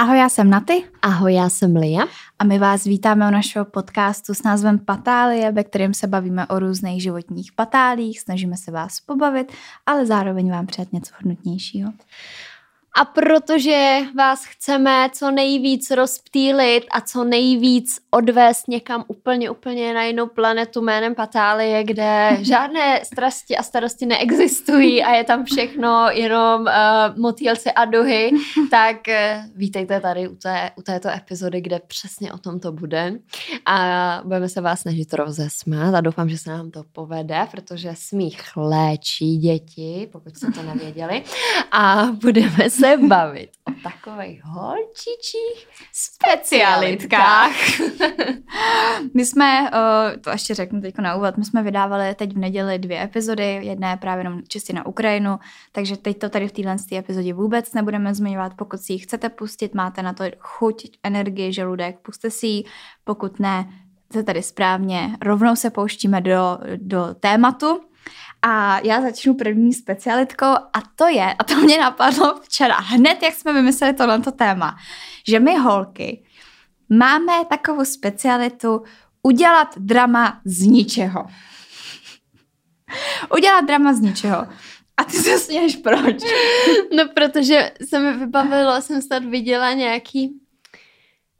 Ahoj, já jsem Naty. Ahoj, já jsem Lia. A my vás vítáme u našeho podcastu s názvem Patálie, ve kterém se bavíme o různých životních patálích, snažíme se vás pobavit, ale zároveň vám přát něco hodnotnějšího. A protože vás chceme co nejvíc rozptýlit a co nejvíc odvést někam úplně, úplně na jinou planetu jménem Patálie, kde žádné strasti a starosti neexistují a je tam všechno jenom uh, motýlci a duhy, tak uh, vítejte tady u, té, u této epizody, kde přesně o tom to bude. A budeme se vás snažit rozesmát a doufám, že se nám to povede, protože smích léčí děti, pokud jste to nevěděli. A budeme se bavit o takových holčičích specialitkách. my jsme, eh, to ještě řeknu teď na úvod, my jsme vydávali teď v neděli dvě epizody, jedna je právě jenom čistě na Ukrajinu, takže teď to tady v téhle epizodě vůbec nebudeme zmiňovat. Pokud si ji chcete pustit, máte na to chuť, energii, žaludek, puste si ji, pokud ne, to tady správně, rovnou se pouštíme do, do tématu. A já začnu první specialitkou a to je, a to mě napadlo včera, hned jak jsme vymysleli tohleto téma, že my holky máme takovou specialitu udělat drama z ničeho. udělat drama z ničeho. A ty se směješ proč? No, protože se mi vybavilo, jsem snad viděla nějaký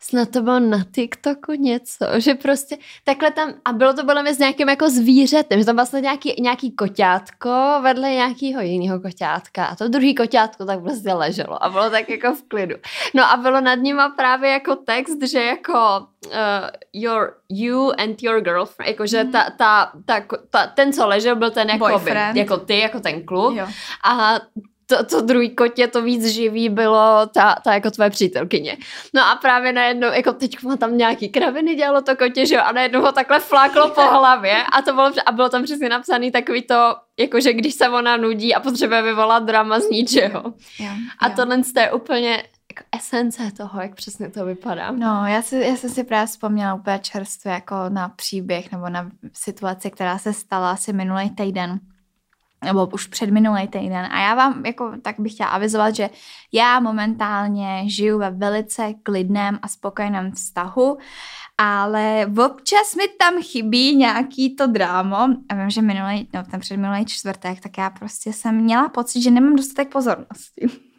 snad to bylo na TikToku něco, že prostě takhle tam, a bylo to podle mě s nějakým jako zvířetem, že tam vlastně nějaký, nějaký koťátko vedle nějakého jiného koťátka a to druhý koťátko tak prostě leželo a bylo tak jako v klidu. No a bylo nad nima právě jako text, že jako uh, your, you and your girlfriend, jako že ta, ta, ta, ta, ten, co ležel, byl ten jako, by, jako ty, jako ten kluk jo. a to, to druhý kotě to víc živý bylo ta, ta jako tvoje přítelkyně. No a právě najednou, jako teď má tam nějaký kraviny dělalo to kotě, že jo, a najednou ho takhle fláklo po hlavě a to bylo, a bylo tam přesně napsaný takový to, jakože když se ona nudí a potřebuje vyvolat drama z ničeho. Jo, jo. A tohle je úplně jako esence toho, jak přesně to vypadá. No, já, si, já jsem si právě vzpomněla úplně čerstvě jako na příběh nebo na situaci, která se stala asi minulý týden nebo už před minulý týden. A já vám jako tak bych chtěla avizovat, že já momentálně žiju ve velice klidném a spokojeném vztahu, ale občas mi tam chybí nějaký to drámo. A vím, že minulý, no ten předminulý čtvrtek, tak já prostě jsem měla pocit, že nemám dostatek pozornosti.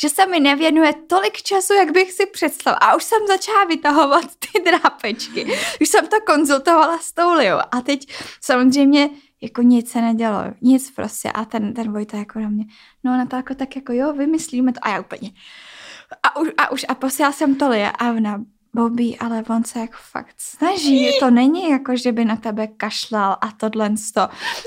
že se mi nevěnuje tolik času, jak bych si představila. A už jsem začala vytahovat ty drápečky. Už jsem to konzultovala s tou Liou. A teď samozřejmě jako nic se nedělo, nic prostě. A ten, ten Vojta jako na mě, no na to jako tak jako jo, vymyslíme to. A já úplně a už, a už a posílala jsem to a ona, Bobby, ale on se jako fakt snaží. To není jako, že by na tebe kašlal a tohle to.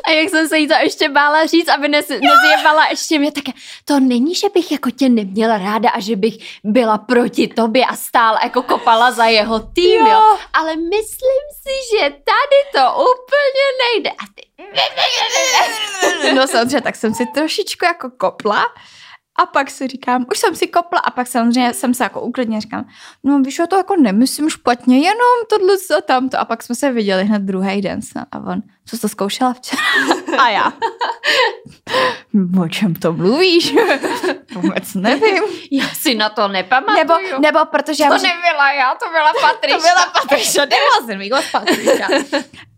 A jak jsem se jí to ještě bála říct, aby nez, nezjebala ještě mě také, to není, že bych jako tě neměla ráda a že bych byla proti tobě a stále jako kopala za jeho tým, jo. jo. Ale myslím si, že tady to úplně nejde. A ty... No samozřejmě, tak jsem si trošičku jako kopla a pak si říkám, už jsem si kopla a pak samozřejmě jsem se jako uklidně říkám, no víš, já to jako nemyslím špatně, jenom tohle a tamto. A pak jsme se viděli hned druhý den a on, co jsi to zkoušela včera? A já, o čem to mluvíš? Vůbec nevím. Já si na to nepamatuju. Nebo, nebo protože... To já nebyla já, to byla Patriša. to byla Patriša, nebyla jsem Patriša.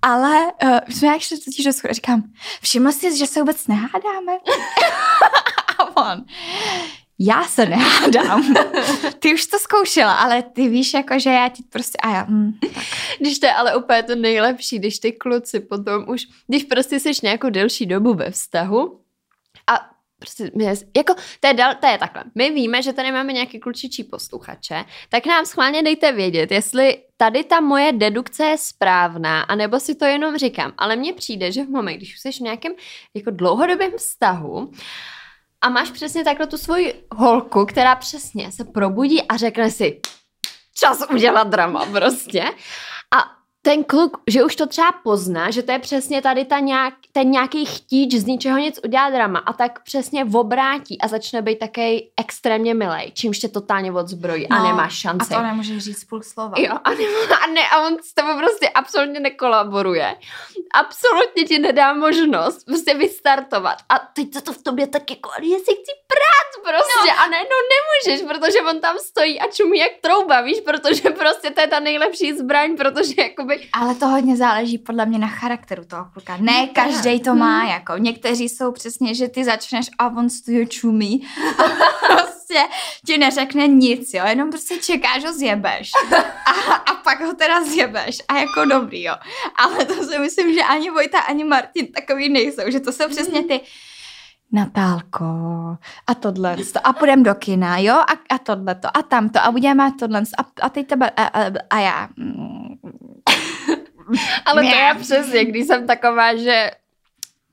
Ale uh, jsme jak šli totiž říkám, všiml jsi, že se vůbec nehádáme? a on, já se nehádám. Ty už to zkoušela, ale ty víš, jako, že já ti prostě... A já, mm, Když to je ale úplně to nejlepší, když ty kluci potom už... Když prostě jsi nějakou delší dobu ve vztahu a prostě my, jako, to je, dal, to je takhle. My víme, že tady máme nějaký klučičí posluchače, tak nám schválně dejte vědět, jestli tady ta moje dedukce je správná, anebo si to jenom říkám. Ale mně přijde, že v momentě, když už jsi v nějakém jako dlouhodobém vztahu a máš přesně takhle tu svoji holku, která přesně se probudí a řekne si čas udělat drama prostě. Ten kluk, že už to třeba pozná, že to je přesně tady ta nějak, ten nějaký chtíč z ničeho nic udělat drama a tak přesně obrátí a začne být taky extrémně milej, čímž tě totálně odzbrojí no, a nemá šanci. A to nemůžeš říct půl slova. Jo, a, nemá, a, ne, a on s tebou prostě absolutně nekolaboruje. Absolutně ti nedá možnost prostě vystartovat. A teď to, to v tobě tak jako, ale jestli chci prát prostě no. a najednou nemůžeš, protože on tam stojí a čumí jak trouba, víš, protože prostě to je ta nejlepší zbraň, protože jakoby jakoby... Ale to hodně záleží podle mě na charakteru toho kluka. Ne no, každý to má, hmm. jako. Někteří jsou přesně, že ty začneš a on stojí čumí a prostě ti neřekne nic, jo, jenom prostě čekáš, ho zjebeš. A, a pak ho teda zjebeš a jako dobrý, jo. Ale to si myslím, že ani Vojta, ani Martin takový nejsou, že to jsou přesně ty Natálko, a tohle, a půjdeme do kina, jo, a, a tohle to, a tamto, a budeme tohle, a, a teď tebe, a, a, a já, mm, Ale to já přesně, když jsem taková, že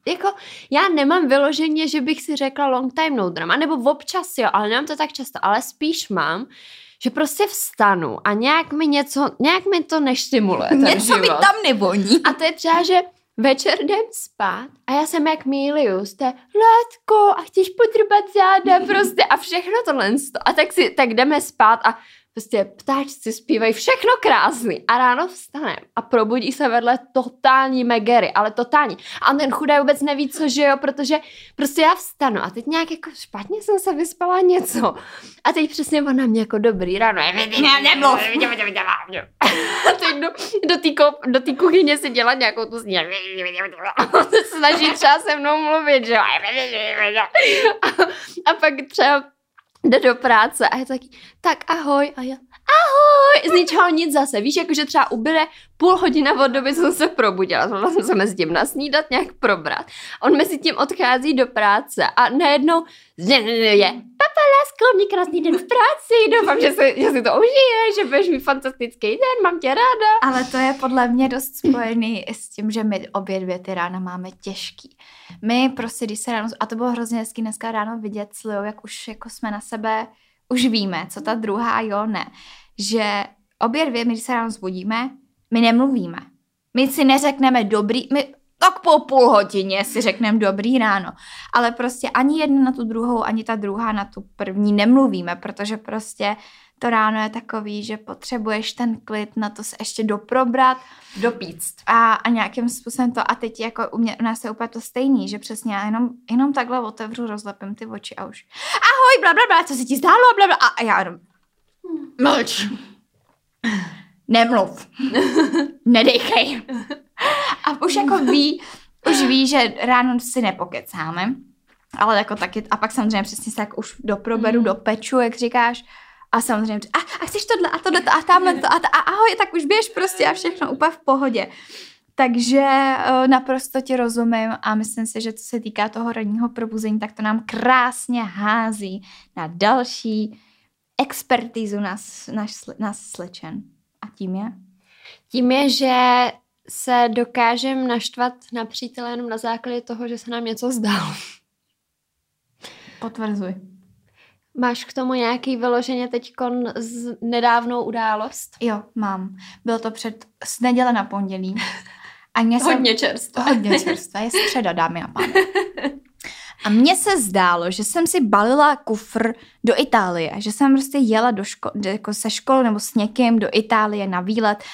jako, já nemám vyloženě, že bych si řekla long time no drama, nebo občas jo, ale nemám to tak často, ale spíš mám, že prostě vstanu a nějak mi něco, nějak mi to neštimuluje ten Něco život. mi tam nevoní. A to je třeba, že večer jdem spát a já jsem jak Milius, to je Látko a chceš podrbat záda prostě a všechno tohle. A tak, si, tak jdeme spát a prostě ptáčci zpívají všechno krásný a ráno vstane a probudí se vedle totální megery, ale totální. A ten chudý vůbec neví, co že jo, protože prostě já vstanu a teď nějak jako špatně jsem se vyspala něco. A teď přesně ona mě jako dobrý ráno. Ne, nemluv. A teď do, do té do tý kuchyně si dělat nějakou tu sní. Snaží třeba se mnou mluvit, že jo. A, a pak třeba jde do práce a je taky, tak ahoj. A já, ahoj, z ničeho nic zase. Víš, jakože třeba ubyde půl hodina od doby, jsem se probudila. Zvolila jsem se mezi tím nasnídat, nějak probrat. On mezi tím odchází do práce a najednou je, lásko, mě krásný den v práci, doufám, že, se, že si to užije, že budeš mi fantastický den, mám tě ráda. Ale to je podle mě dost spojený s tím, že my obě dvě ty rána máme těžký. My prostě, když se ráno, a to bylo hrozně hezký dneska ráno vidět s Liou, jak už jako jsme na sebe, už víme, co ta druhá jo, ne. Že obě dvě, my když se ráno zbudíme, my nemluvíme. My si neřekneme dobrý, my tak po půl hodině si řekneme dobrý ráno. Ale prostě ani jedna na tu druhou, ani ta druhá na tu první nemluvíme, protože prostě to ráno je takový, že potřebuješ ten klid na to se ještě doprobrat, dopíct. A, a nějakým způsobem to, a teď jako u, mě, u nás je úplně to stejný, že přesně já jenom, jenom takhle otevřu, rozlepím ty oči a už ahoj, bla, bla, bla, co se ti zdálo, bla, bla, a já jenom mlč. Nemluv. Nedejchej. A už jako ví, už ví, že ráno si nepokecáme, ale jako taky, a pak samozřejmě přesně se jako už doproberu, mm. do peču, jak říkáš, a samozřejmě, a, a chceš tohle a tohle a tamhle to a, a ahoj, tak už běž prostě a všechno úplně v pohodě. Takže uh, naprosto ti rozumím a myslím si, že co se týká toho ranního probuzení, tak to nám krásně hází na další expertízu nás, nás, nás slečen. A tím je? Tím je, že se dokážeme naštvat na přítele jenom na základě toho, že se nám něco zdalo. Potvrzuj. Máš k tomu nějaký vyloženě teď z nedávnou událost? Jo, mám. Bylo to před z neděle na pondělí. A mě hodně čerstvo. Hodně čerstvo. Je středa, dámy a pánové. A mně se zdálo, že jsem si balila kufr do Itálie, že jsem prostě jela do ško- jako se školy nebo s někým do Itálie na výlet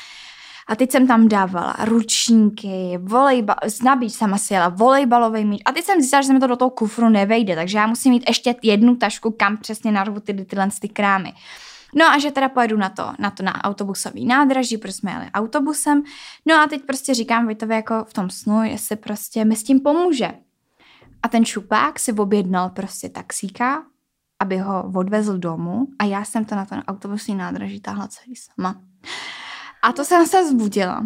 a teď jsem tam dávala ručníky, volejbal, z nabíč jsem asi jela volejbalový míč. A teď jsem zjistila, že se mi to do toho kufru nevejde, takže já musím mít ještě jednu tašku, kam přesně narvu ty, tyhle ty krámy. No a že teda pojedu na to, na to na autobusový nádraží, protože jsme jeli autobusem. No a teď prostě říkám Vojtovi jako v tom snu, jestli prostě mi s tím pomůže. A ten šupák si objednal prostě taxíka, aby ho odvezl domů a já jsem to na ten autobusní nádraží táhla celý sama. A to jsem se zbudila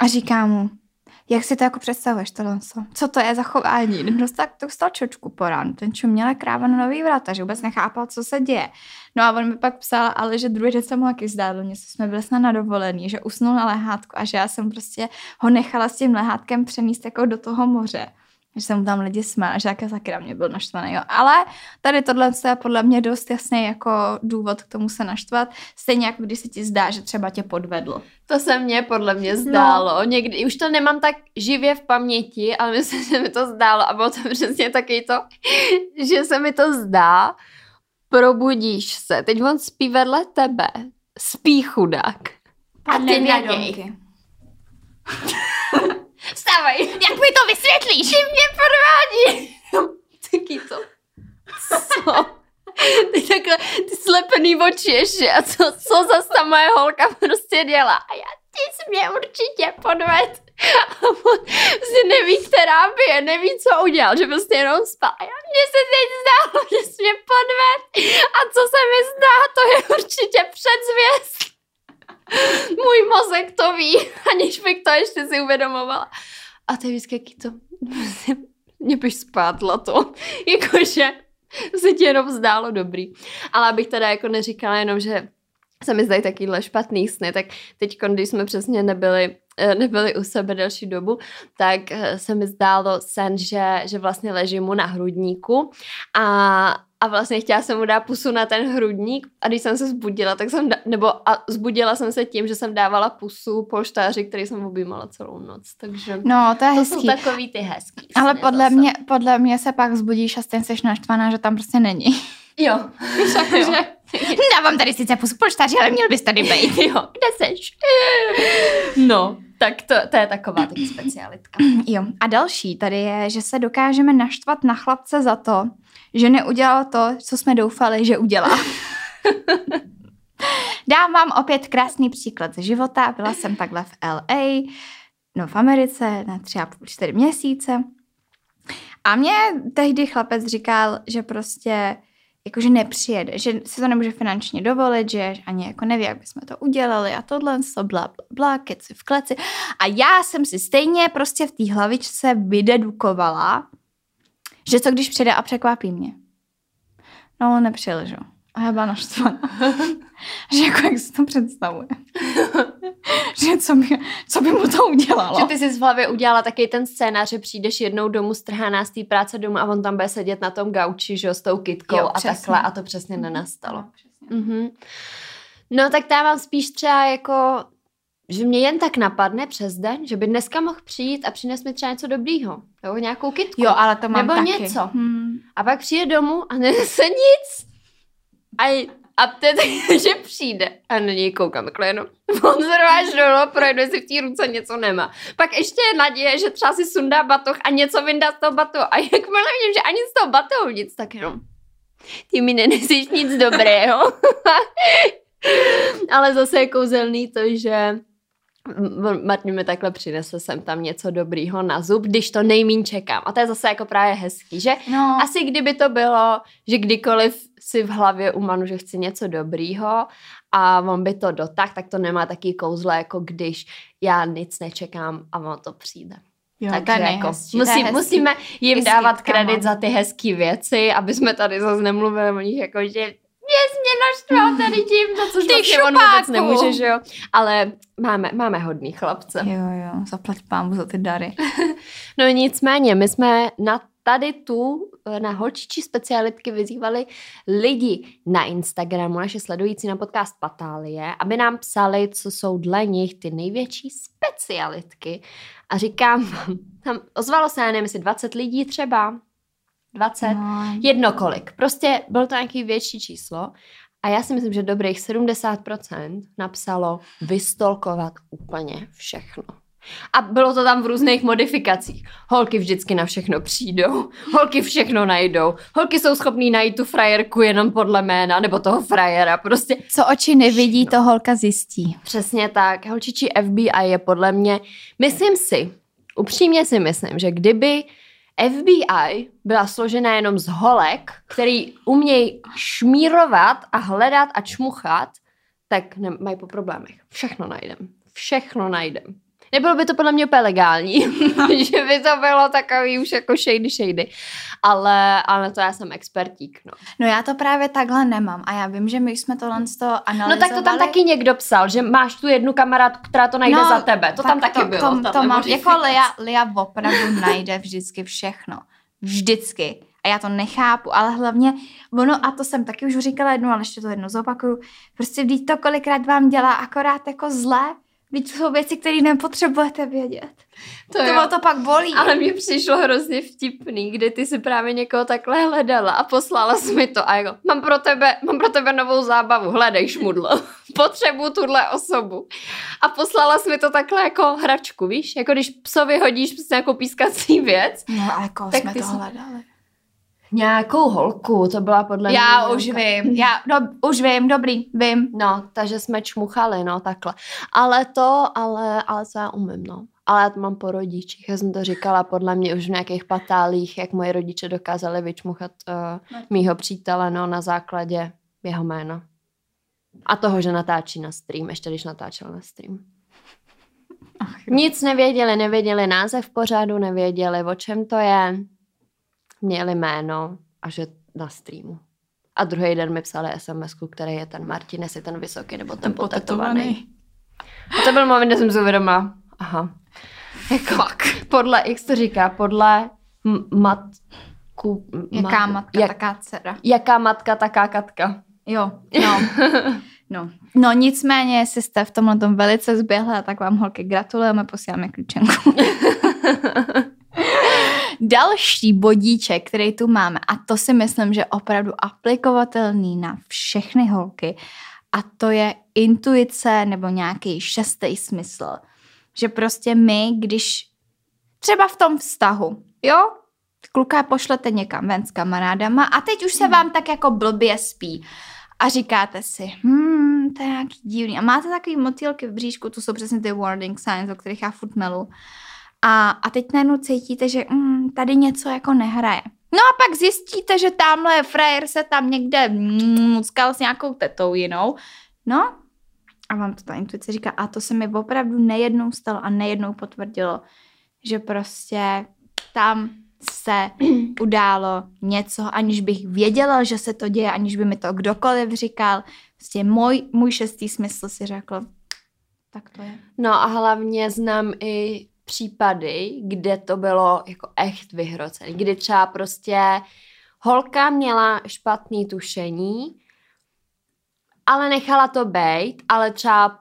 a říkám mu, jak si to jako představuješ tohle? Co to je za chování? Dostal, to dostal čočku po ránu. Ten měla kráva na nový vrata, že vůbec nechápal, co se děje. No a on mi pak psal, ale že druhý den se mu taky zdálo, že jsme byli snad na že usnul na lehátku a že já jsem prostě ho nechala s tím lehátkem přemíst jako do toho moře. Že se mu tam lidi smáli, že také taky na mě byl naštvaný. Jo. Ale tady tohle je podle mě dost jasný jako důvod k tomu se naštvat. Stejně jako když se ti zdá, že třeba tě podvedl. To se mně podle mě zdálo. No. Někdy, už to nemám tak živě v paměti, ale myslím, že mi to zdálo. A bylo to přesně taky to, že se mi to zdá, probudíš se. Teď on spí vedle tebe. Spí chudák. A ty na něj. Vstávaj. Jak mi to vysvětlíš? Ty mě podvádí. Taky to. Co? Ty takhle, ty slepený oči ještě a co, co zase ta moje holka prostě dělá. A já, ty jsi mě určitě podved. A on prostě neví, která by je, neví, co udělal, že prostě jenom spal. A já, mně se teď zdálo, že jsi mě podved. A co se mi zdá, to je určitě předzvěst. Můj mozek to ví, aniž bych to ještě si uvědomovala. A to je vždycky to, mě bych spátla to, jakože se ti jenom zdálo dobrý. Ale abych teda jako neříkala jenom, že se mi zdají takovýhle špatný sny, tak teď, když jsme přesně nebyli eh, nebyli u sebe delší dobu, tak eh, se mi zdálo sen, že, že vlastně ležím mu na hrudníku a a vlastně chtěla jsem mu dát pusu na ten hrudník a když jsem se zbudila, tak jsem, da- nebo a zbudila jsem se tím, že jsem dávala pusu polštáři, který jsem objímala celou noc, takže no, to, je to hezký. jsou takový ty hezký. Ale podle mě, podle mě se pak zbudíš a stejně jsi naštvaná, že tam prostě není. Jo, jo. Dávám tady sice pusu polštáři, ale měl bys tady být. Jo, kde seš? No, tak to, to je taková taky specialitka. Jo, a další tady je, že se dokážeme naštvat na chlapce za to, že neudělal to, co jsme doufali, že udělá. Dám vám opět krásný příklad ze života. Byla jsem takhle v LA, no v Americe na tři a půl, čtyři měsíce. A mě tehdy chlapec říkal, že prostě jakože nepřijede, že si to nemůže finančně dovolit, že ani jako neví, jak bychom to udělali a tohle, bla, bla, bla, keci v kleci. A já jsem si stejně prostě v té hlavičce vydedukovala, že co když přijde a překvapí mě. No ale nepřijel, že A já byla naštvaná. že jako jak si to představuje. že co by, co by mu to udělalo. Že ty jsi v hlavě udělala taky ten scénář, že přijdeš jednou domů, strháná z té práce domů a on tam bude sedět na tom gauči, že s tou kitkou jo, a přesně. takhle a to přesně nenastalo. No, přesně. Mm-hmm. No tak já mám spíš třeba jako že mě jen tak napadne přes den, že by dneska mohl přijít a přines mi třeba něco dobrýho. Nebo nějakou kitku. Jo, ale to mám Nebo taky. něco. Hmm. A pak přijde domů a nenese nic. A, a teď, že přijde a na něj koukám takhle jenom. On zrovna dolů, projde si v té ruce něco nemá. Pak ještě je naděje, že třeba si sundá batoh a něco vyndá z toho batohu. A jakmile vidím, že ani z toho batohu nic, tak jenom ty mi nenesíš nic dobrého. Ale zase je kouzelný to, že Martin mi takhle přinese sem tam něco dobrýho na zub, když to nejmín čekám. A to je zase jako právě hezký, že no. asi kdyby to bylo, že kdykoliv si v hlavě umanu, že chci něco dobrýho a on by to dotáh, tak to nemá taký kouzlo, jako když já nic nečekám a on to přijde. Jo, Takže jako, musí, musíme jim dávat kredit za ty hezké věci, aby jsme tady zase nemluvili o nich jako, že mě mě naštval tady tím, za což Ty vlastně šupáku. on vůbec nemůže, že jo. Ale máme, máme hodný chlapce. Jo, jo, zaplať pámu za ty dary. no nicméně, my jsme na tady tu na holčičí specialitky vyzývali lidi na Instagramu, naše sledující na podcast Patálie, aby nám psali, co jsou dle nich ty největší specialitky. A říkám vám, tam ozvalo se, nevím, jestli 20 lidí třeba, 20, no. jedno kolik. Prostě bylo to nějaký větší číslo a já si myslím, že dobrých 70% napsalo vystolkovat úplně všechno. A bylo to tam v různých modifikacích. Holky vždycky na všechno přijdou, holky všechno najdou, holky jsou schopný najít tu frajerku jenom podle jména nebo toho frajera, prostě. Co oči nevidí, všechno. to holka zjistí. Přesně tak. Holčičí FBI je podle mě, myslím si, upřímně si myslím, že kdyby FBI byla složena jenom z holek, který umějí šmírovat a hledat a čmuchat, tak ne, mají po problémech. Všechno najdem. Všechno najdem. Nebylo by to podle mě úplně legální, že by to bylo takový už jako shady shady. Ale, ale to já jsem expertík, no. No já to právě takhle nemám a já vím, že my jsme tohle z toho analyzovali. No tak to tam taky někdo psal, že máš tu jednu kamarádku, která to najde No, za tebe. To tam taky to, bylo. To, to mám, jako. Lia, Lia opravdu najde vždycky všechno. Vždycky. A já to nechápu, ale hlavně, ono, a to jsem taky už říkala jednou, ale ještě to jednou zopakuju, prostě vždyť to kolikrát vám dělá akorát jako zlé, Vždyť to jsou věci, které nepotřebujete vědět. To, To, jo. to pak bolí. Ale mně přišlo hrozně vtipný, kdy ty si právě někoho takhle hledala a poslala jsi mi to a jako, mám pro tebe, mám pro tebe novou zábavu, hledej šmudlo, potřebuju tuhle osobu. A poslala jsi mi to takhle jako hračku, víš, jako když psovi hodíš nějakou pískací věc. No ale koho Tak jsme to jsi- hledali? Nějakou holku, to byla podle mě Já nějaká- už vím, já no, už vím, dobrý, vím. No, takže jsme čmuchali, no, takhle. Ale to, ale, ale co já umím, no. Ale já to mám po rodičích, já jsem to říkala podle mě už v nějakých patálích, jak moje rodiče dokázali vyčmuchat uh, mýho přítele, no, na základě jeho jména. A toho, že natáčí na stream, ještě když natáčel na stream. Ach, Nic nevěděli, nevěděli název pořadu, nevěděli, o čem to je. Měli jméno a že na streamu. A druhý den mi psali sms který je ten Martin, jestli ten vysoký nebo ten potetovaný. A to byl moment, kdy jsem si uvědomila, aha, jako, Fuck. podle, jak se to říká, podle matku... m- Jaká mat- matka, jak, taká dcera. Jaká matka, taká katka. Jo, no. no. No nicméně, jestli jste v tomhle tom velice zběhlé, tak vám holky gratulujeme, posíláme klíčenku. Další bodíček, který tu máme, a to si myslím, že opravdu aplikovatelný na všechny holky, a to je intuice nebo nějaký šestý smysl. Že prostě my, když třeba v tom vztahu, jo, kluka pošlete někam ven s kamarádama a teď už se vám tak jako blbě spí a říkáte si, hmm, to je nějaký divný. A máte takový motýlky v bříšku, to jsou přesně ty warning signs, o kterých já furt melu. A, a teď najednou cítíte, že mm, tady něco jako nehraje. No a pak zjistíte, že tamhle frajer se tam někde mm, muckal s nějakou tetou jinou. No a vám to ta intuice říká, a to se mi opravdu nejednou stalo a nejednou potvrdilo, že prostě tam se událo něco, aniž bych věděla, že se to děje, aniž by mi to kdokoliv říkal. Prostě můj, můj šestý smysl si řekl, tak to je. No a hlavně znám i případy, kde to bylo jako echt vyhrocený, kdy třeba prostě holka měla špatný tušení, ale nechala to bejt, ale třeba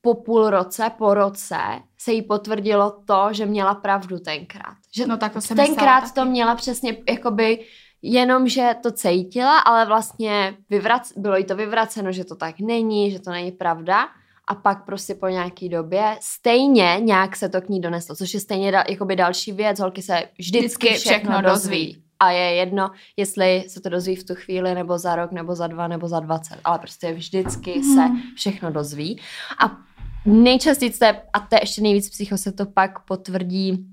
po půl roce, po roce se jí potvrdilo to, že měla pravdu tenkrát. Že No tak to se stalo tenkrát taky. to měla přesně jakoby jenom, že to cítila, ale vlastně vyvrac, bylo jí to vyvraceno, že to tak není, že to není pravda. A pak prostě po nějaký době stejně nějak se to k ní doneslo, což je stejně da, jakoby další věc. Holky se vždycky, Vždycky všechno, všechno dozví. dozví. A je jedno, jestli se to dozví v tu chvíli, nebo za rok, nebo za dva, nebo za dvacet. Ale prostě vždycky Mhm. se všechno dozví. A nejčastěji, a to je ještě nejvíc psycho, se to pak potvrdí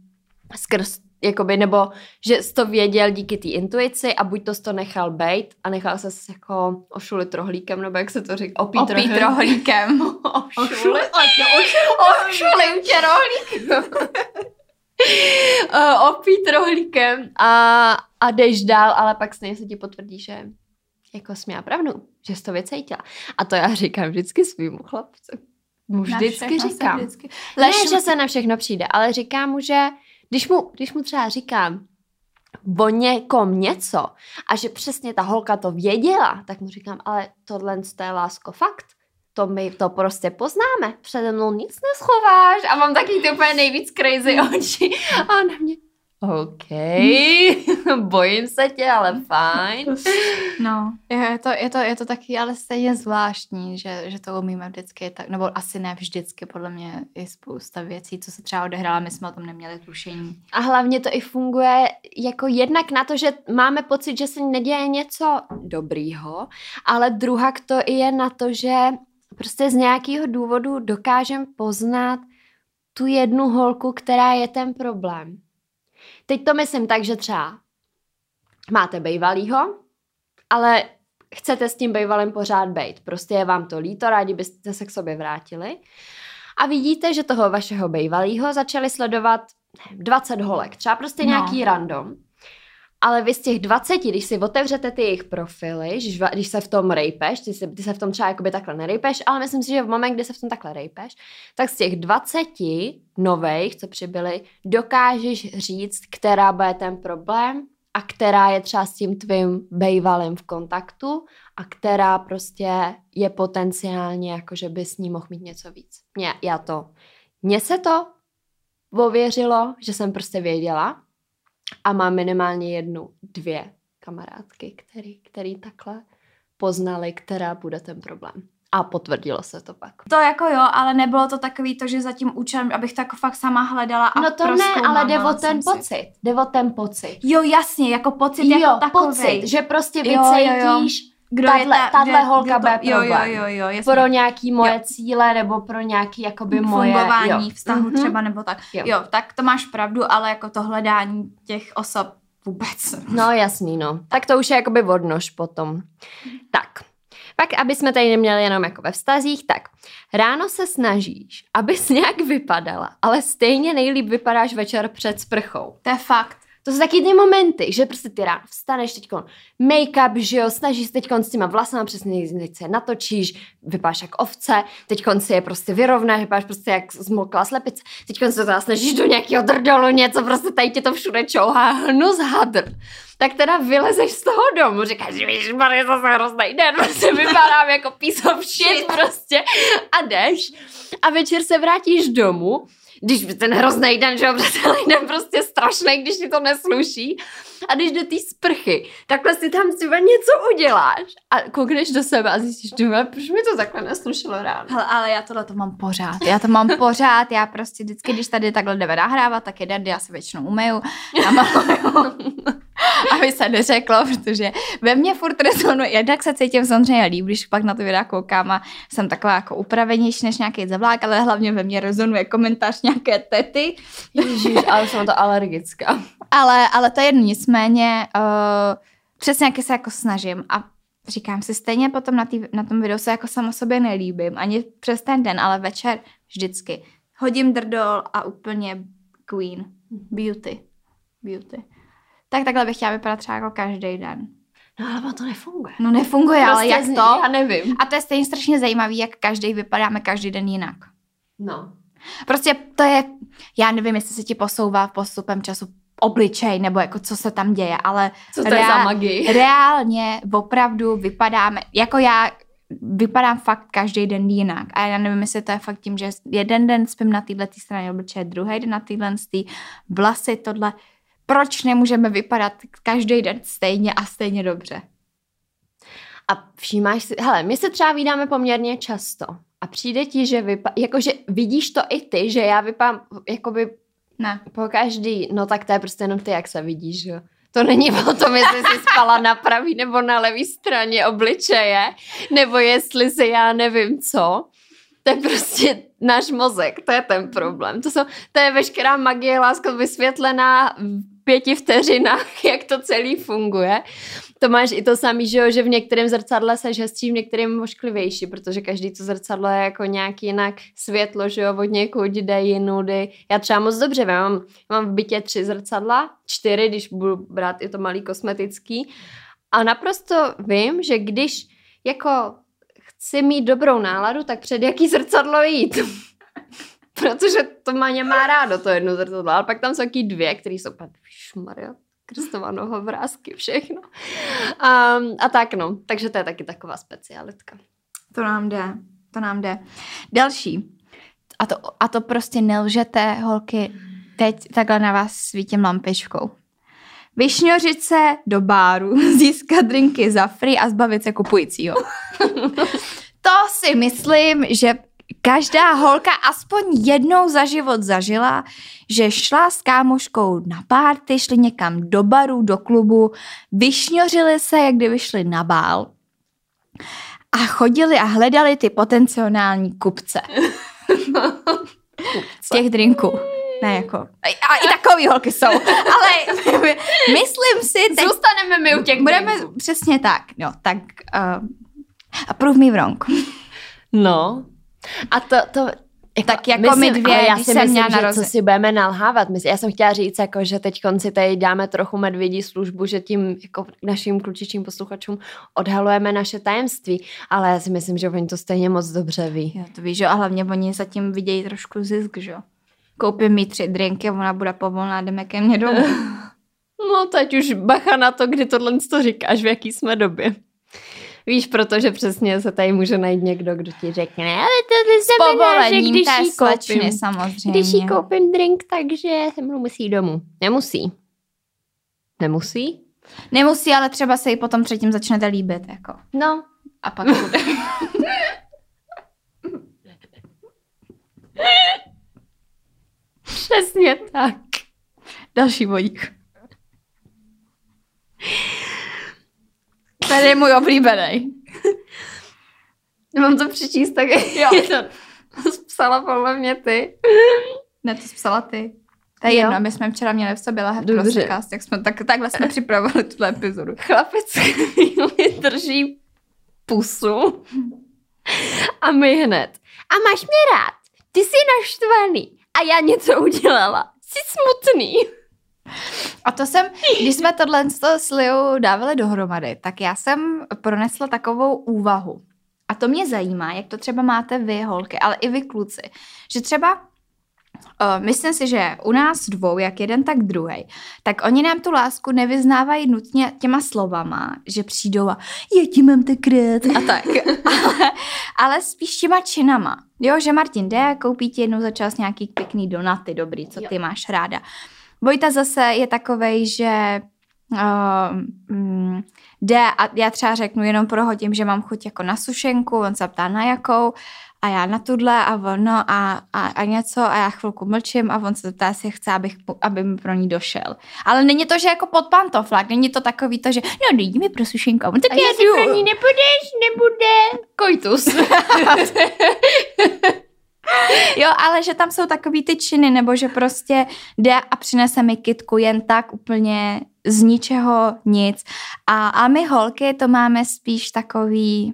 skrz jakoby, nebo že jsi to věděl díky té intuici a buď to jsi to nechal bejt a nechal se jako ošulit rohlíkem, nebo jak se to říká, opít, Opít rohlíkem. Ošulit? Ošulím tě rohlíkem. uh, opít rohlíkem a, a jdeš dál, ale pak stejně se ti potvrdí, že jako jsi měla pravdu, že jsi to vycítila. A to já říkám vždycky svýmu chlapci. Mu vždycky říkám. Vždycky. Ne, že se na všechno přijde, ale říkám mu, že když mu, když mu třeba říkám o někom něco a že přesně ta holka to věděla, tak mu říkám, ale tohle to je lásko fakt. To my to prostě poznáme. Přede mnou nic neschováš. A mám taky ty úplně nejvíc crazy oči. A na mě, OK, bojím se tě, ale fajn. No, je to, je to, je to taky ale stejně zvláštní, že, že to umíme vždycky, tak, nebo asi ne vždycky, podle mě je spousta věcí, co se třeba odehrála, my jsme o tom neměli tušení. A hlavně to i funguje jako jednak na to, že máme pocit, že se neděje něco dobrýho, ale druhak to i je na to, že prostě z nějakého důvodu dokážem poznat tu jednu holku, která je ten problém. Teď to myslím tak, že třeba máte bejvalýho, ale chcete s tím bejvalem pořád bejt. Prostě je vám to líto, rádi byste se k sobě vrátili. a vidíte, že toho vašeho bejvalýho začali sledovat nevím, 20 holek, třeba prostě No. nějaký random. Ale vy z těch 20, když si otevřete ty jejich profily, když, se v tom rejpeš, ty se, ty se v tom třeba jakoby takhle nerejpeš, ale myslím si, že v moment, kdy se v tom takhle rejpeš, tak z těch 20 nových, co přibyly, dokážeš říct, která bude ten problém a která je třeba s tím tvým bejvalem v kontaktu a která prostě je potenciálně, jako že by s ní mohl mít něco víc. Mě, já to, mně se to ověřilo, že jsem prostě věděla a mám minimálně jednu, dvě kamarádky, který, který takhle poznali, která bude ten problém. A potvrdilo se to pak. To jako jo, ale nebylo to takový to, že za tím účelem, abych to jako fakt sama hledala a no to ne, ale jde o ten si. pocit. Jde o ten pocit. Jo, jasně, jako pocit jo, jako takovej. pocit, že prostě vy Jo, jo, jo. Kdo Tadle- je ta, tadle kde- holka kdo to, bude jo, jo, jo, jo, pro nějaký moje Jo. cíle nebo pro nějaký jakoby moje... fungování jo. vztahu Mhm. třeba nebo tak. Jo. Jo. jo, tak to máš pravdu, ale jako to hledání těch osob vůbec. No jasný, no. Tak to už je jakoby odnož potom. Tak. Pak, aby jsme tady neměli jenom jako ve vztazích, tak ráno se snažíš, abys nějak vypadala, ale stejně nejlíp vypadáš večer před sprchou. To je fakt. To jsou taky ty momenty, že prostě ty ráno vstaneš, teď make-up, že jo, snažíš se teď s těma vlasama, přesně teď se natočíš, vypadáš jak ovce, teď si je prostě vyrovnáš, vypadáš prostě jak zmokla slepice, teď se teda snažíš do nějakého drdolu něco, prostě tady ti to všude čouhá, hnus hadr. Tak teda vylezeš z toho domu, říkáš, že víš, je zase hrozný den, prostě vypadám jako of shit. prostě a jdeš. A večer se vrátíš domů když ten hrozný den, že jo, den prostě strašný, když ti to nesluší. A když do té sprchy, takhle si tam třeba něco uděláš a koukneš do sebe a zjistíš, že proč mi to takhle neslušilo ráno. Hele, ale já tohle to mám pořád. Já to mám pořád. Já prostě vždycky, když tady takhle jdeme nahrávat, tak jeden já se většinou umeju, namaluju, aby se neřeklo, protože ve mně furt rezonuje. Jednak se cítím samozřejmě líp, když pak na to videa koukám a jsem taková jako upravenější než nějaký zavlák, ale hlavně ve mně rezonuje komentář nějaké tety. Ježíš, ale jsem to alergická. Ale, ale to je jedno, nicméně uh, přesně jak se jako snažím a říkám si stejně potom na, tý, na tom videu se jako samo sobě nelíbím, ani přes ten den, ale večer vždycky. Hodím drdol a úplně queen. Beauty. Beauty. Tak takhle bych chtěla vypadat třeba jako každý den. No ale to nefunguje. No nefunguje, prostě ale jak z- to? Já nevím. A to je stejně strašně zajímavý, jak každý vypadáme každý den jinak. No. Prostě to je, já nevím, jestli se ti posouvá postupem času obličej, nebo jako co se tam děje, ale Co to je za magii? reálně opravdu vypadáme, jako já vypadám fakt každý den jinak. A já nevím, jestli to je fakt tím, že jeden den spím na této straně obličeje, druhý den na téhle vlasy, tohle. Proč nemůžeme vypadat každý den stejně a stejně dobře? A všímáš si, hele, my se třeba vídáme poměrně často a přijde ti, že vypa, jakože vidíš to i ty, že já vypadám jakoby Ne. po každý, no tak to je prostě jenom ty, jak se vidíš, jo. To není o tom, jestli jsi spala na pravý nebo na levý straně obličeje, nebo jestli se já nevím co. To je prostě náš mozek, to je ten problém. To, jsou, to je veškerá magie, láska vysvětlená pěti vteřinách, jak to celý funguje. To máš i to samý, že, jo, že v některém zrcadle seš hezčí, v některém ošklivější, protože každý to zrcadlo je jako nějak jinak světlo, že jo, od někud jde jinudy. Já třeba moc dobře vím, mám, mám v bytě tři zrcadla, čtyři, když budu brát i to malý kosmetický. A naprosto vím, že když jako chci mít dobrou náladu, tak před jaký zrcadlo jít. Protože to má má rádo, to jedno zrcadlo. Ale pak tam jsou taky dvě, které jsou úplně, Maria, Kristovaného vrázky, všechno. A, a tak no, takže to je taky taková specialitka. To nám jde, to nám jde. Další. A to, a to prostě nelžete, holky, teď takhle na vás svítím lampičkou. Vyšňořit se do báru, získat drinky za free a zbavit se kupujícího. to si myslím, že každá holka aspoň jednou za život zažila, že šla s kámoškou na párty, šli někam do baru, do klubu, vyšňořili se, jak kdyby šli na bál a chodili a hledali ty potenciální kupce. Z těch drinků. Ne, jako. A i takový holky jsou. Ale myslím si, teď Zůstaneme my u těch budeme drinků. přesně tak. No, tak uh, a prove me wrong. No. A to, to, tak jako my dvě, já když si jsem myslím, měla že co si budeme nalhávat. Mysl- Já jsem chtěla říct, jako, že teď konci tady dáme trochu medvědí službu, že tím jako našim klučičím posluchačům odhalujeme naše tajemství, ale já si myslím, že oni to stejně moc dobře ví. Jo, to víš, že? A hlavně oni zatím vidějí trošku zisk, že jo? Koupím mi tři drinky ona bude povolná, jdeme ke mně domů. No teď už bacha na to, kdy tohle to říkáš, v jaký jsme době. Víš, protože přesně se tady může najít někdo, kdo ti řekne, ale to znamená, že když té jí slečny koupím, samozřejmě. když jí koupím drink, takže se mnou musí domů. Nemusí. Nemusí? Nemusí, ale třeba se jí potom předtím začnete líbit, jako. No, A pak bude. přesně tak. Další bodík. Tady je můj oblíbený. Mám to přečíst tak, jo. je to psala podle mě ty. Ne, to psala ty. To je jedno, my jsme včera měli v sobě lahev podcast, jak jsme, tak, takhle jsme připravovali tuhle epizodu. Chlapec chvíli drží pusu a my hned. A máš mě rád. Ty jsi naštvaný. A já něco udělala. Jsi smutný. A to jsem, když jsme tohle s Liou dávali dohromady, tak já jsem pronesla takovou úvahu. A to mě zajímá, jak to třeba máte vy, holky, ale i vy, kluci. Že třeba, uh, myslím si, že u nás dvou, jak jeden, tak druhý, tak oni nám tu lásku nevyznávají nutně těma slovama, že přijdou a já ti mám tak rád a tak. ale, ale spíš těma činama. Jo, že Martin jde, koupí ti jednou za čas nějaký pěkný donaty, dobrý, co ty máš ráda. Vojta zase je takovej, že uh, mm, jde a já třeba řeknu jenom prohodím, že mám chuť jako na sušenku, on se ptá na jakou a já na tuhle a on no a, a, a něco a já chvilku mlčím a on se ptá, jestli chce, abych, aby mi pro ní došel. Ale není to, že jako pod pantoflák, není to takový to, že no dej mi pro sušenku, on tak A já jestli jdu. pro ní nepůjdeš, nebude koitus. Jo, ale že tam jsou takový ty činy, nebo že prostě jde a přinese mi kitku jen tak úplně z ničeho nic. A, a my holky to máme spíš takový...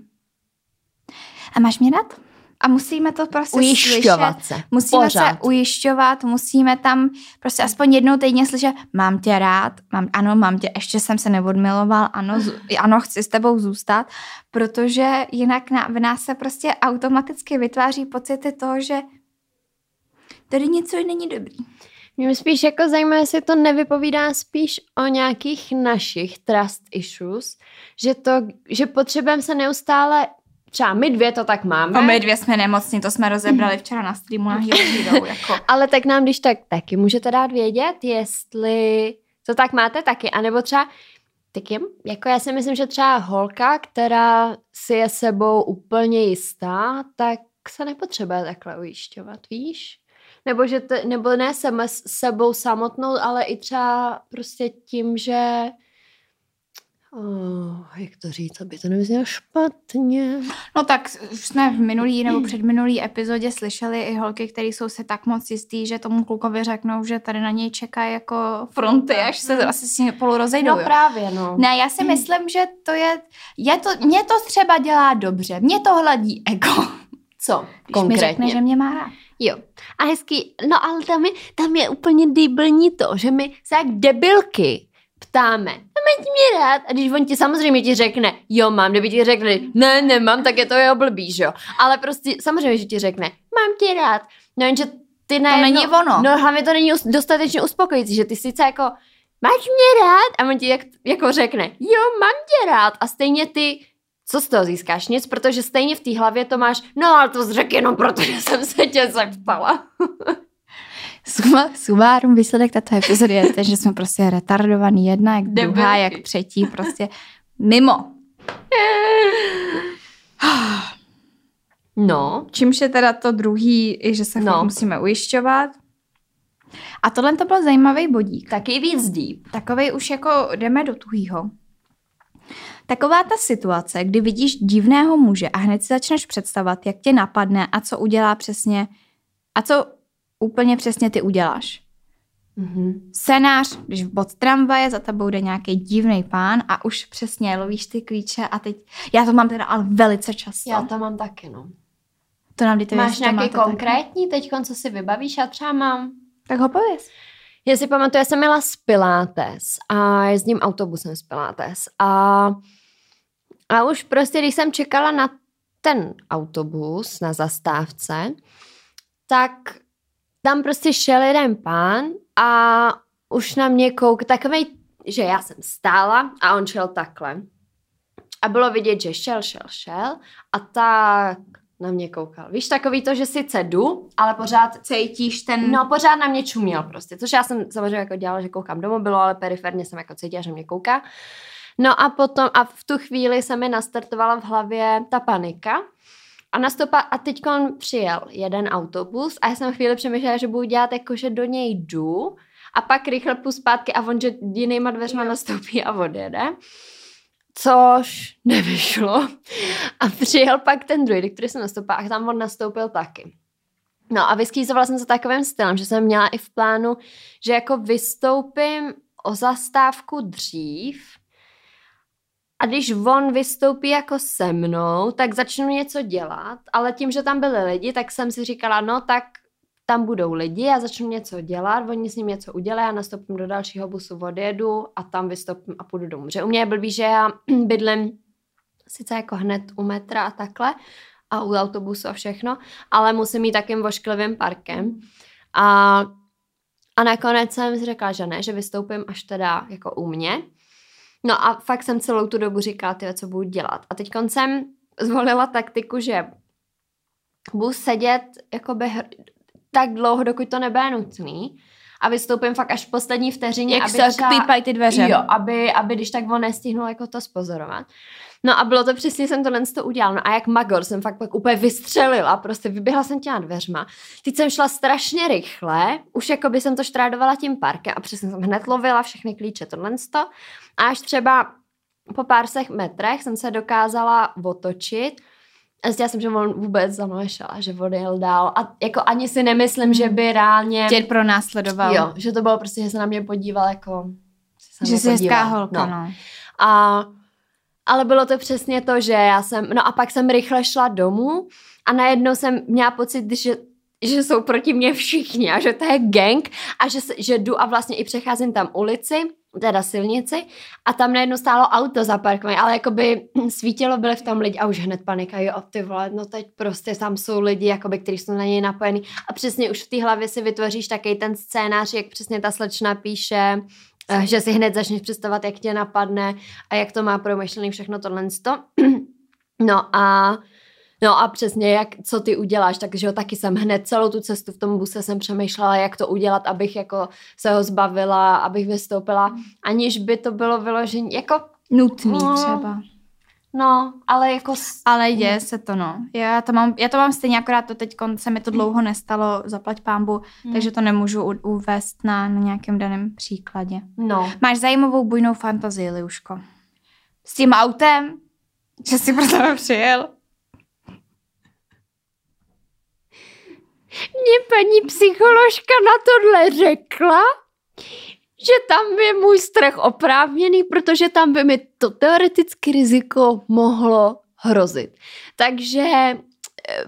A máš mě rád? A musíme to prostě slyšet. Ujišťovat se. Musíme Pořád. se ujišťovat, musíme tam prostě aspoň jednou týdně slyšet, mám tě rád, mám, ano, mám tě, ještě jsem se neodmiloval, ano, zů- ano, chci s tebou zůstat, protože jinak na, v nás se prostě automaticky vytváří pocity toho, že tady něco není dobrý. Mě spíš jako zajímá, jestli to nevypovídá spíš o nějakých našich trust issues, že to, že potřebujeme se neustále, třeba my dvě to tak máme, No my dvě jsme nemocní, to jsme rozebrali včera na streamu na Hero Hero, jako. ale tak nám když tak taky můžete dát vědět, jestli to tak máte taky, anebo třeba taky, jako já si myslím, že třeba holka, která si je sebou úplně jistá, tak se nepotřebuje takhle ujišťovat, víš? Nebo, že te, nebo ne sebe, s sebou samotnou, ale i třeba prostě tím, že Oh, jak to říct, aby to nevyznělo špatně. No tak jsme v minulý nebo předminulý epizodě slyšeli i holky, které jsou se tak moc jistý, že tomu klukovi řeknou, že tady na něj čekají jako fronty, až se asi s ním spolu rozejdou. No jo. právě, no. Ne, já si myslím, že to je, je to, mě to třeba dělá dobře, mě to hladí ego. Co Když mi řekne, že mě má rád. Jo. A hezký, no ale tam je, tam je úplně debilní to, že my se jak debilky ptáme, tě mě rád? A když on ti samozřejmě ti řekne, jo mám, kdyby ti řekli, ne, nemám, tak je to jeho blbý, že jo. Ale prostě samozřejmě, že ti řekne, mám tě rád. No jenže ty najednou, není ono. No hlavně to není dostatečně uspokojící, že ty sice jako, máš mě rád? A on ti jak, jako řekne, jo, mám tě rád. A stejně ty co z toho získáš? Nic, protože stejně v té hlavě to máš, no ale to řekl jenom proto, že jsem se tě zeptala. Suma, sumárum výsledek této epizody je ten, že jsme prostě retardovaný jedna, jak druhá, Debilky. jak třetí, prostě mimo. No, Čímž je teda to druhý, i že se No. no. musíme ujišťovat. A tohle to byl zajímavý bodík. taky víc deep. Takovej už jako jdeme do tuhýho. Taková ta situace, kdy vidíš divného muže a hned si začneš představovat, jak tě napadne a co udělá přesně a co úplně přesně ty uděláš. Mm-hmm. Scénář, když od tramvaje za tebou jde nějaký divný pán a už přesně lovíš ty klíče a teď, já to mám teda ale velice často. Já to mám taky, no. To nám dejte Máš to nějaký máte konkrétní teď, co si vybavíš? Já třeba mám. Tak ho pověz. Já si pamatuju, já jsem měla z Pilates a jezdím autobusem z Pilates a, a už prostě, když jsem čekala na ten autobus na zastávce, tak tam prostě šel jeden pán a už na mě kouk, takovej, že já jsem stála a on šel takhle. A bylo vidět, že šel, šel, šel a tak na mě koukal. Víš, takový to, že sice jdu, ale pořád Cítíš ten... No, pořád na mě čuměl prostě, což já jsem samozřejmě jako dělala, že koukám do mobilu, ale periferně jsem jako cítila, že mě kouká. No a potom, a v tu chvíli se mi nastartovala v hlavě ta panika, a nastoupá, a teď on přijel jeden autobus a já jsem chvíli přemýšlela, že budu dělat jako, že do něj jdu a pak rychle půjdu zpátky a on, že jinýma dveřma nastoupí a odjede. Což nevyšlo. A přijel pak ten druhý, který jsem nastoupila a tam on nastoupil taky. No a vyskýzovala jsem se takovým stylem, že jsem měla i v plánu, že jako vystoupím o zastávku dřív a když on vystoupí jako se mnou, tak začnu něco dělat, ale tím, že tam byli lidi, tak jsem si říkala, no tak tam budou lidi, já začnu něco dělat, oni s ním něco udělají, já nastoupím do dalšího busu, odjedu a tam vystoupím a půjdu domů. Že u mě je blbý, že já bydlím sice jako hned u metra a takhle a u autobusu a všechno, ale musím jít takým vošklivým parkem. A, a nakonec jsem si řekla, že ne, že vystoupím až teda jako u mě. No a fakt jsem celou tu dobu říkala, tyjo, co budu dělat. A teď jsem zvolila taktiku, že budu sedět jakoby hr- tak dlouho, dokud to nebude nutný a vystoupím fakt až v poslední vteřině, Jak aby se klípají ty dveře. Jo, aby, aby když tak on nestihnul jako to spozorovat. No a bylo to přesně, jsem tohle to udělala. No a jak magor jsem fakt pak úplně vystřelila, prostě vyběhla jsem těma dveřma. Teď jsem šla strašně rychle, už jako by jsem to štrádovala tím parkem a přesně jsem hned lovila všechny klíče, tohle to. A až třeba po pár sech metrech jsem se dokázala otočit a zjistila jsem, že on vůbec za mnou nešel a že odjel dál. A jako ani si nemyslím, že by reálně... Tě pronásledoval. Jo, že to bylo prostě, že se na mě podíval jako... se Že mě jsi hezká holka, no. no. A, ale bylo to přesně to, že já jsem, no a pak jsem rychle šla domů a najednou jsem měla pocit, že že jsou proti mně všichni a že to je gang a že, že jdu a vlastně i přecházím tam ulici, teda silnici a tam najednou stálo auto zaparkované, ale jakoby svítilo, byly v tom lidi a už hned panika, jo ty vole, no teď prostě tam jsou lidi, jakoby, kteří jsou na něj napojení a přesně už v té hlavě si vytvoříš takový ten scénář, jak přesně ta slečna píše, eh, že si hned začneš představovat, jak tě napadne a jak to má promyšlený všechno tohle. No a No a přesně, jak, co ty uděláš, takže jo, taky jsem hned celou tu cestu v tom buse jsem přemýšlela, jak to udělat, abych jako se ho zbavila, abych vystoupila, aniž by to bylo vyložení, jako, Nutný No. třeba. no, ale jako, Ale děje se to, no. Já to mám, já to mám stejně, akorát to teď se mi to dlouho nestalo, zaplať pámbu, Hmm. takže to nemůžu u- uvést na, na nějakém daném příkladě. no, Máš zajímavou bujnou fantazii, Liuško. S tím autem, že jsi pro tebe přijel. Mě paní psycholožka na tohle řekla, že tam je můj strach oprávněný, protože tam by mi to teoreticky riziko mohlo hrozit. Takže eh,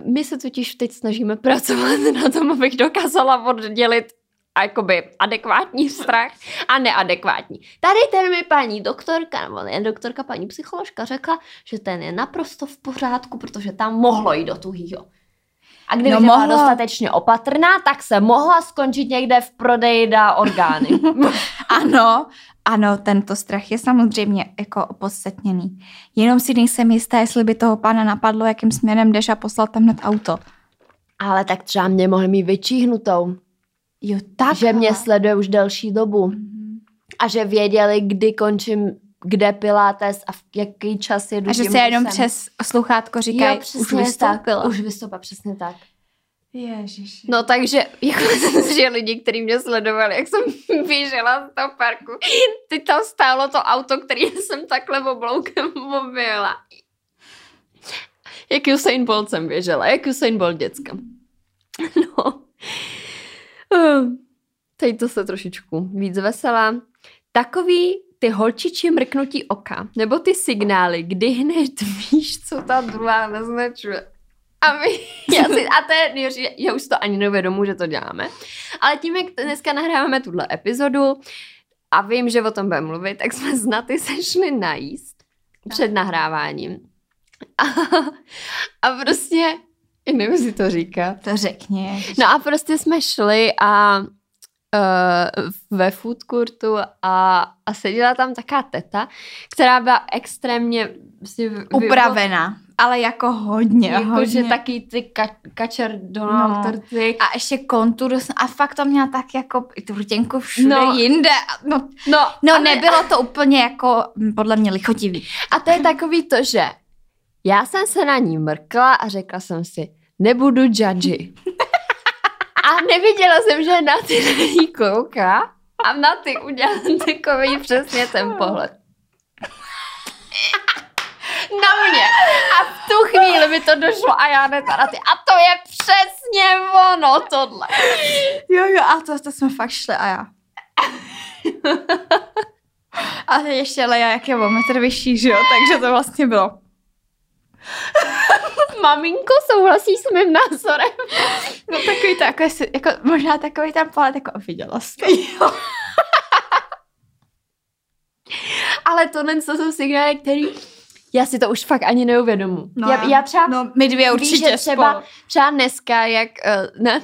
my se totiž teď snažíme pracovat na tom, abych dokázala oddělit jakoby adekvátní strach a neadekvátní. Tady ten mi paní doktorka, nebo ne doktorka, paní psycholožka řekla, že ten je naprosto v pořádku, protože tam mohlo jít do tuhýho. A kdyby No no, byla dostatečně opatrná, tak se mohla skončit někde v prodeji na orgány. Ano, ano, tento strach je samozřejmě jako opodstatněný. Jenom si nejsem jistá, jestli by toho pána napadlo, jakým směrem jdeš a poslal tam hned auto. Ale tak třeba mě mohli mít vyčíhnutou, Jo, tak. že mě sleduje už delší dobu Mhm. a že věděli, kdy končím, kde pilates a v jaký čas jedu A že se jenom busem. přes sluchátko říkají, jo, přesně už vystoupila. Tak, už vystoupila, přesně tak. Ježiši. No takže, jako myslím si, že lidi, kteří mě sledovali, jak jsem běžela z toho parku, teď tam stálo to auto, který jsem takhle obloukem objela. Jak Usain Bolt jsem běžela, jak Usain Bolt děcka. No. Ehm, Teď to se trošičku víc veselá. Takový ty holčičí mrknutí oka, nebo ty signály, kdy hned víš, co ta druhá naznačuje. A, my, já si, a to je nejhorší, já už to ani neuvědomu, že to děláme. Ale tím, jak dneska nahráváme tuhle epizodu a vím, že o tom budeme mluvit, tak jsme s Naty sešli najíst před nahráváním. A, a prostě, nevím, si to říkat. To řekni. No a prostě jsme šli a uh, ve food courtu a, a seděla tam taká teta, která byla extrémně si vy- Upravená, ale jako hodně, Jako, hodně. že taky ty ka- kačer Donald No. A ještě kontur a fakt to měla tak jako i tu rtěnku všude No. jinde. No, No, no a nebylo to úplně jako mm, podle mě lichotivý. A to je takový to, že já jsem se na ní mrkla a řekla jsem si, nebudu judgy. A neviděla jsem, že na ty na ní kouká a na ty udělala takový přesně ten pohled. Na mě. A v tu chvíli mi to došlo a já na ty. A to je přesně ono tohle. Jo, jo, a to, to jsme fakt šli a já. A teď ještě Leja, jak je o metr vyšší, že jo, takže to vlastně bylo. Maminko, souhlasí s mým názorem? No takový to, jako, jestli- jako možná takový ten pohled, jako viděla jste. Ale tohle to jsou signály, který já si to už fakt ani neuvědomu. No, já, já třeba No, my dvě Víš, určitě že třeba, spolu. třeba dneska, jak uh, na,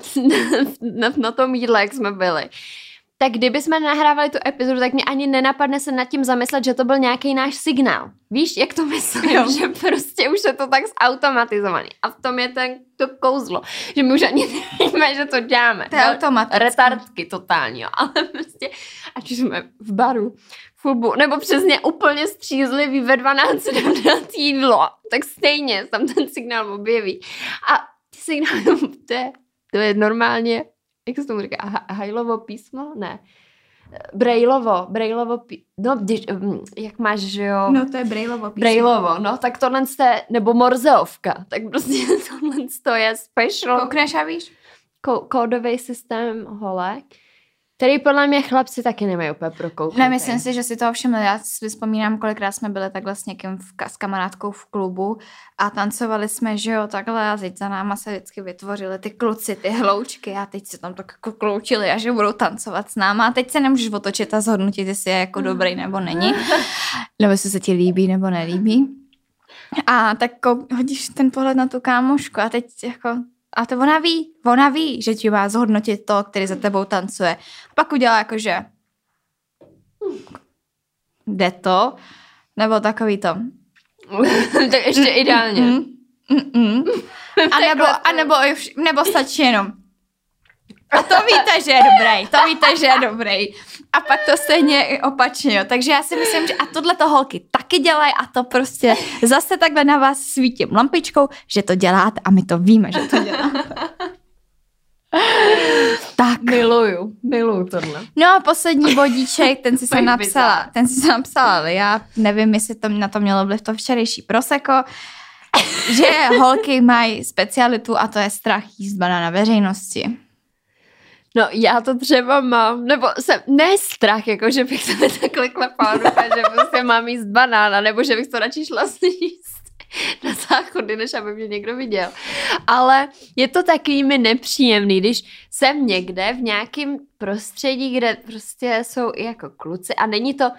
na, na tom jídle, jak jsme byli, tak kdyby jsme nahrávali tu epizodu, tak mě ani nenapadne se nad tím zamyslet, že to byl nějaký náš signál. Víš, jak to myslím, Jo. že prostě už je to tak zautomatizovaný. A v tom je ten, to kouzlo, že my už ani nevíme, že to děláme. To je automatické. Retardky totální, jo. Ale prostě, ať už jsme v baru, fubu, nebo přesně úplně střízlivý ve 12 dát jídlo, tak stejně se tam ten signál objeví. A ty signály, to je, to je normálně, jak se tomu říká, ha- hajlovo písmo? Ne. Brailovo, brailovo, pí... no, když, mm, jak máš, že jo? No to je Brailovo písmo. Brailovo, no, tak tohle je, nebo morzeovka, tak prostě tohle to je special Koukneš a víš? ko- kódový systém holek, který podle mě chlapci taky nemají úplně prokouknutý. Nemyslím si, že si toho všiml. Já si vzpomínám, kolikrát jsme byli takhle s někým v, s kamarádkou v klubu a tancovali jsme, že jo, takhle a teď za náma se vždycky vytvořili ty kluci, ty hloučky a teď se tam tak jako kloučili a že budou tancovat s náma a teď se nemůžeš otočit a zhodnotit, jestli je jako dobrý nebo není, nebo jestli se ti líbí nebo nelíbí. A tak kou- hodíš ten pohled na tu kámošku a teď jako a to ona ví, ona ví, že ti má zhodnotit to, který za tebou tancuje. A pak udělá jako, že jde to, nebo takový to. tak ještě ideálně. Mm, mm, mm. A nebo, a nebo, nebo stačí jenom. A to víte, že je dobrý, to víte, že je dobrý. A pak to stejně i opačně, jo. Takže já si myslím, že a tohle to holky taky dělají a to prostě zase takhle na vás svítím lampičkou, že to děláte a my to víme, že to děláte. Tak. Miluju, miluju tohle. No a poslední bodíček, ten si jsem napsala, ten si jsem napsala, ale já nevím, jestli to na to mělo vliv to včerejší proseko, že holky mají specialitu a to je strach jíst na veřejnosti. No já to třeba mám, nebo jsem, ne strach, jako že bych se takhle klepala ruka, že prostě mám jíst banána, nebo že bych to radši šla sníst na záchody, než aby mě někdo viděl. Ale je to takový mi nepříjemný, když jsem někde v nějakém prostředí, kde prostě jsou i jako kluci a není to,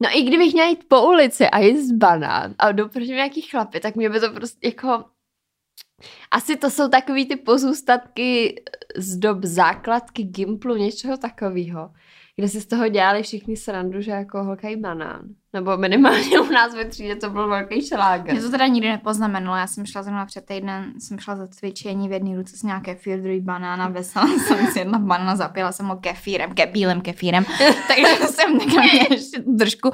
no i kdybych měla jít po ulici a jíst banán a doproti nějaký chlapy, tak mě by to prostě jako asi to jsou takový ty pozůstatky z dob základky Gimplu, něčeho takového, kde si z toho dělali všichni srandu, že jako holkaj banán. Nebo minimálně u nás ve třídě to byl velký šláger. Mě to teda nikdy nepoznamenalo, já jsem šla zrovna před týden, jsem šla za cvičení v jedné ruce s nějaké druhý banána, vesela jsem si jedna banana, zapila jsem ho kefírem, ke, bílým kefírem, takže jsem takhle ještě držku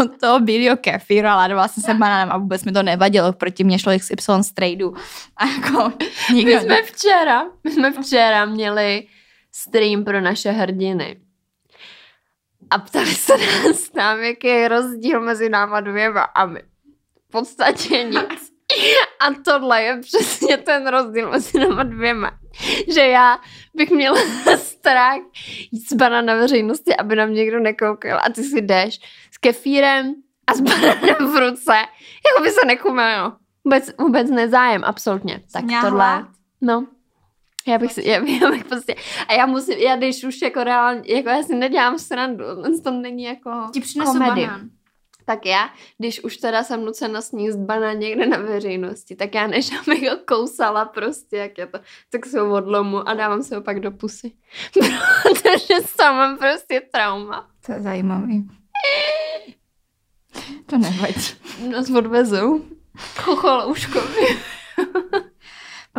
od toho bílého kefíru a ládovala jsem se banánem a vůbec mi to nevadilo, proti mě šlo XY z tradu a jako nikdo My jsme včera, my jsme včera měli stream pro naše hrdiny. A ptali se nás tam, jaký je rozdíl mezi náma dvěma a my. V podstatě nic. A tohle je přesně ten rozdíl mezi náma dvěma. Že já bych měla strach jít z banana na veřejnosti, aby nám někdo nekoukal. A ty si jdeš s kefírem a s bananem v ruce. Jako by se nechumelo. Vůbec, vůbec nezájem, absolutně. Tak Měla tohle, no. Já bych si, já, já bych prostě, a já musím, já když už jako reálně, jako já si nedělám srandu, to není jako Ti přinesu komedy. banán. Tak já, když už teda jsem nucena sníst banán někde na veřejnosti, tak já než abych ho kousala prostě, jak je to, tak se ho odlomu a dávám se ho pak do pusy. Protože sama mám prostě trauma. To je zajímavý. To nevadí. Nás odvezou. Chocholouškovi.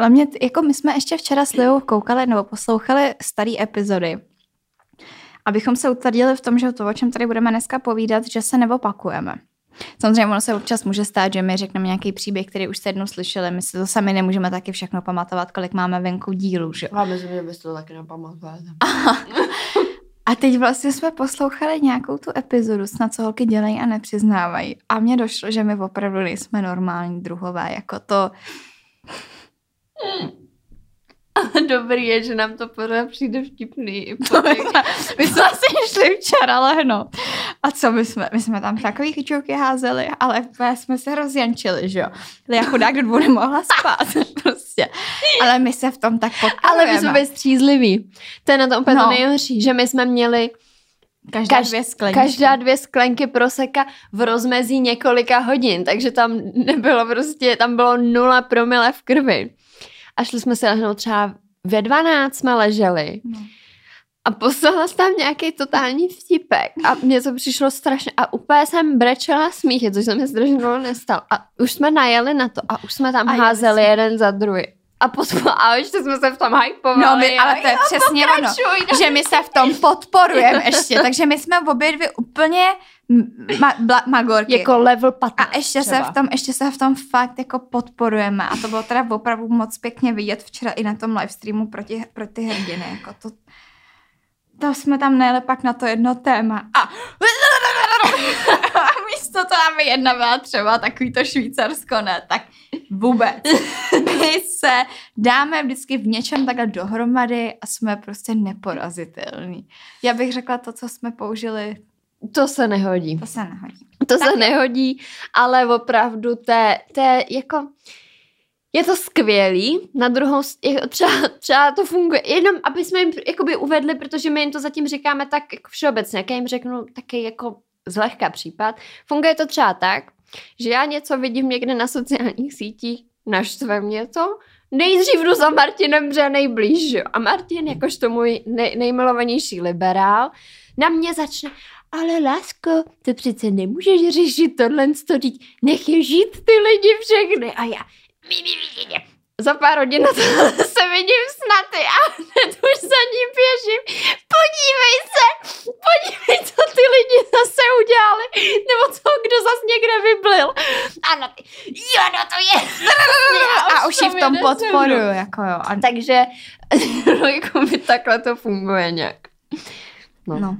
Mě, jako my jsme ještě včera s Leou koukali nebo poslouchali staré epizody. Abychom se utvrdili v tom, že to, o čem tady budeme dneska povídat, že se neopakujeme. Samozřejmě ono se občas může stát, že my řekneme nějaký příběh, který už jste jednou slyšeli. My si to sami nemůžeme taky všechno pamatovat, kolik máme venku dílů, že? Já myslím, že bys to taky nepamatovala. A teď vlastně jsme poslouchali nějakou tu epizodu, snad co holky dělají a nepřiznávají. A mně došlo, že my opravdu nejsme normální druhové, jako to, Dobrý je, že nám to pořád přijde vtipný. To my jsme, my jsme si šli včera lehnout. A co my jsme? My jsme tam takový joky házeli, ale jsme se rozjančili, že jo. Já chudák do dvou nemohla spát, prostě. Ale my se v tom tak podporujeme. Ale my jsme byli střízliví. To je na tom úplně No. to nejhorší, že my jsme měli každá kaž- dvě sklenky. každá dvě sklenky proseka v rozmezí několika hodin, takže tam nebylo prostě, tam bylo nula promile v krvi. A šli jsme se lehnout třeba ve 12 jsme leželi No. a poslala jsi tam nějaký totální vtipek a mně to přišlo strašně a úplně jsem brečela smíchy, což se mi strašně dlouho nestalo a už jsme najeli na to a už jsme tam A házeli jsme. jeden za druhý. A, potom, a ještě jsme se v tom hypovali. No, my, ale to je přesně ono, pokračuj, že my se v tom podporujeme ještě, takže my jsme obě dvě úplně ma, bla, magorky. Jako level 15 A ještě se, třeba. v tom, ještě se v tom fakt jako podporujeme a to bylo teda opravdu moc pěkně vidět včera i na tom livestreamu pro ty, pro ty hrdiny. Jako to, to jsme tam nejeli pak na to jedno téma. A, a místo toho, aby jedna byla třeba takový to Švýcarsko, ne, tak vůbec. My se dáme vždycky v něčem takhle dohromady a jsme prostě neporazitelní. Já bych řekla to, co jsme použili, To se nehodí. to se nehodí. To Tak se nehodí, ale opravdu to je, jako... Je to skvělý, na druhou, jako třeba, třeba to funguje, jenom aby jsme jim jakoby uvedli, protože my jim to zatím říkáme tak jako všeobecně, jak já jim řeknu taky jako zlehka případ. Funguje to třeba tak, že já něco vidím někde na sociálních sítích, naštve mě to, nejdřív jdu za Martinem, je nejblíž, že jo? A Martin, jakožto můj nej, nejmilovanější liberál, na mě začne, ale lásko, to přece nemůžeš řešit tohle, to teď nech je žít ty lidi všechny. A já, mi, mi, mi, mi. za pár hodin na to se vidím snaty a hned už za ní běžím. Podívej se, podívej, co ty lidi zase udělali, nebo co, kdo zase někde vyblil. Ano, ty, jo, no to je. A, a už ji v tom podporuju, jako jo. A, Takže no, jako by takhle to funguje nějak. No. no.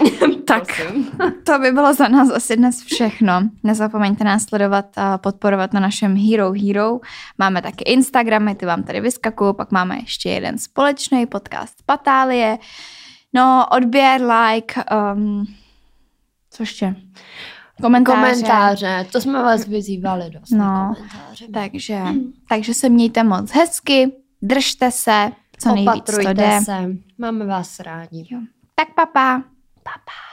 tak to by bylo za nás asi dnes všechno. Nezapomeňte nás sledovat a podporovat na našem Hero Hero. Máme taky Instagramy, ty vám tady vyskakují, pak máme ještě jeden společný podcast Patálie. No, odběr, like, um, co ještě? Komentáře. Komentáře, to jsme vás vyzývali dost. No, komentáře. Takže, takže se mějte moc hezky, držte se, co nejvíc to Opatrujte jde. se. Máme vás rádi. Tak papa. Pa, pa.